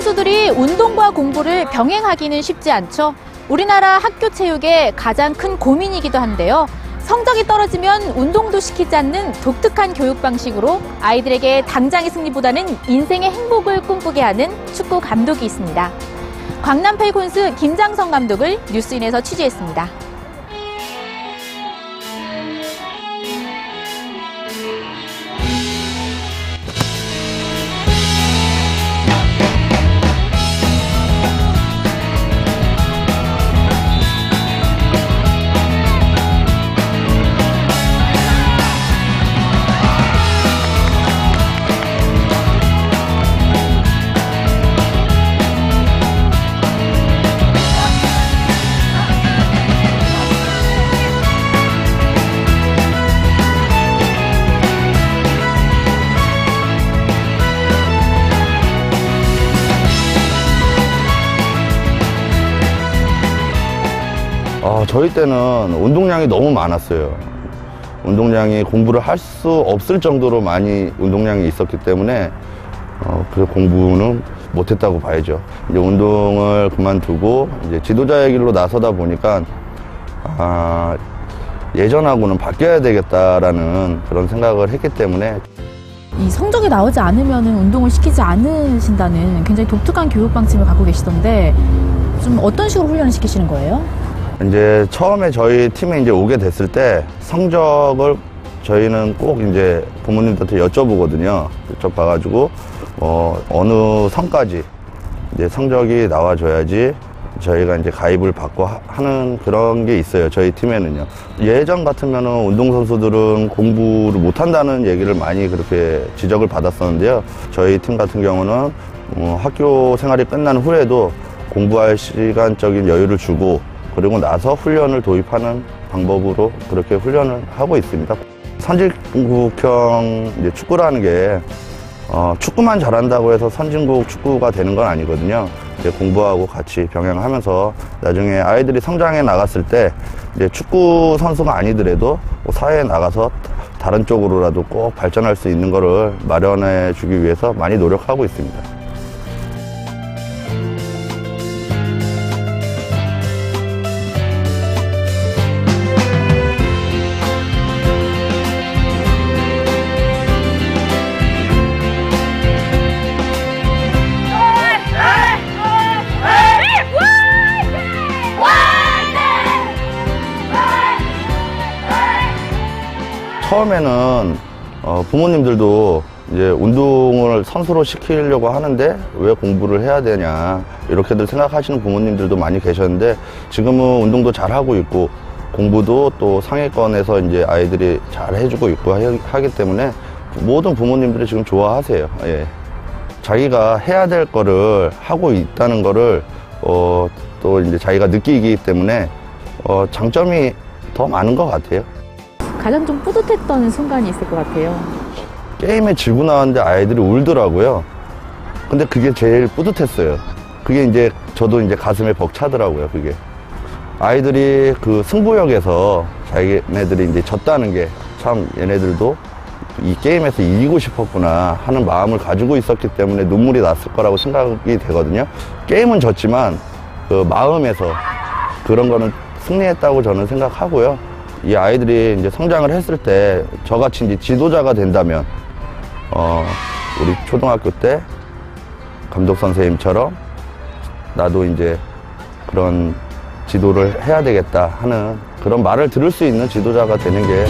선수들이 운동과 공부를 병행하기는 쉽지 않죠. 우리나라 학교 체육의 가장 큰 고민이기도 한데요. 성적이 떨어지면 운동도 시키지 않는 독특한 교육 방식으로 아이들에게 당장의 승리보다는 인생의 행복을 꿈꾸게 하는 축구 감독이 있습니다. 광남 펠콘스 김장성 감독을 뉴스인에서 취재했습니다. 아, 저희 때는 운동량이 너무 많았어요. 운동량이 공부를 할 수 없을 정도로 많이 운동량이 있었기 때문에 어, 그 공부는 못했다고 봐야죠. 이제 운동을 그만두고 이제 지도자의 길로 나서다 보니까 아, 예전하고는 바뀌어야 되겠다라는 그런 생각을 했기 때문에 이 성적이 나오지 않으면 운동을 시키지 않으신다는 굉장히 독특한 교육 방침을 갖고 계시던데 좀 어떤 식으로 훈련을 시키시는 거예요? 이제 처음에 저희 팀에 이제 오게 됐을 때 성적을 저희는 꼭 이제 부모님들한테 여쭤보거든요. 여쭤봐가지고 어, 어느 선까지 이제 성적이 나와줘야지 저희가 이제 가입을 받고 하- 하는 그런 게 있어요. 저희 팀에는요. 예전 같으면은 운동선수들은 공부를 못한다는 얘기를 많이 그렇게 지적을 받았었는데요. 저희 팀 같은 경우는 어, 학교 생활이 끝난 후에도 공부할 시간적인 여유를 주고 그리고 나서 훈련을 도입하는 방법으로 그렇게 훈련을 하고 있습니다. 선진국형 축구라는 게 어, 축구만 잘한다고 해서 선진국 축구가 되는 건 아니거든요. 이제 공부하고 같이 병행하면서 나중에 아이들이 성장해 나갔을 때 이제 축구 선수가 아니더라도 뭐 사회에 나가서 다른 쪽으로라도 꼭 발전할 수 있는 거를 마련해 주기 위해서 많이 노력하고 있습니다. 처음에는 어, 부모님들도 이제 운동을 선수로 시키려고 하는데 왜 공부를 해야 되냐 이렇게들 생각하시는 부모님들도 많이 계셨는데 지금은 운동도 잘 하고 있고 공부도 또 상위권에서 이제 아이들이 잘 해주고 있고 하- 하기 때문에 모든 부모님들이 지금 좋아하세요. 예. 자기가 해야 될 거를 하고 있다는 거를 어, 또 이제 자기가 느끼기 때문에 어, 장점이 더 많은 것 같아요. 가장 좀 뿌듯했던 순간이 있을 것 같아요. 게임에 지고 나왔는데 아이들이 울더라고요. 근데 그게 제일 뿌듯했어요. 그게 이제 저도 이제 가슴에 벅차더라고요, 그게. 아이들이 그 승부욕에서 자기네들이 이제 졌다는 게 참 얘네들도 이 게임에서 이기고 싶었구나 하는 마음을 가지고 있었기 때문에 눈물이 났을 거라고 생각이 되거든요. 게임은 졌지만 그 마음에서 그런 거는 승리했다고 저는 생각하고요. 이 아이들이 이제 성장을 했을 때 저같이 이제 지도자가 된다면 어, 우리 초등학교 때 감독 선생님처럼 나도 이제 그런 지도를 해야 되겠다 하는 그런 말을 들을 수 있는 지도자가 되는 게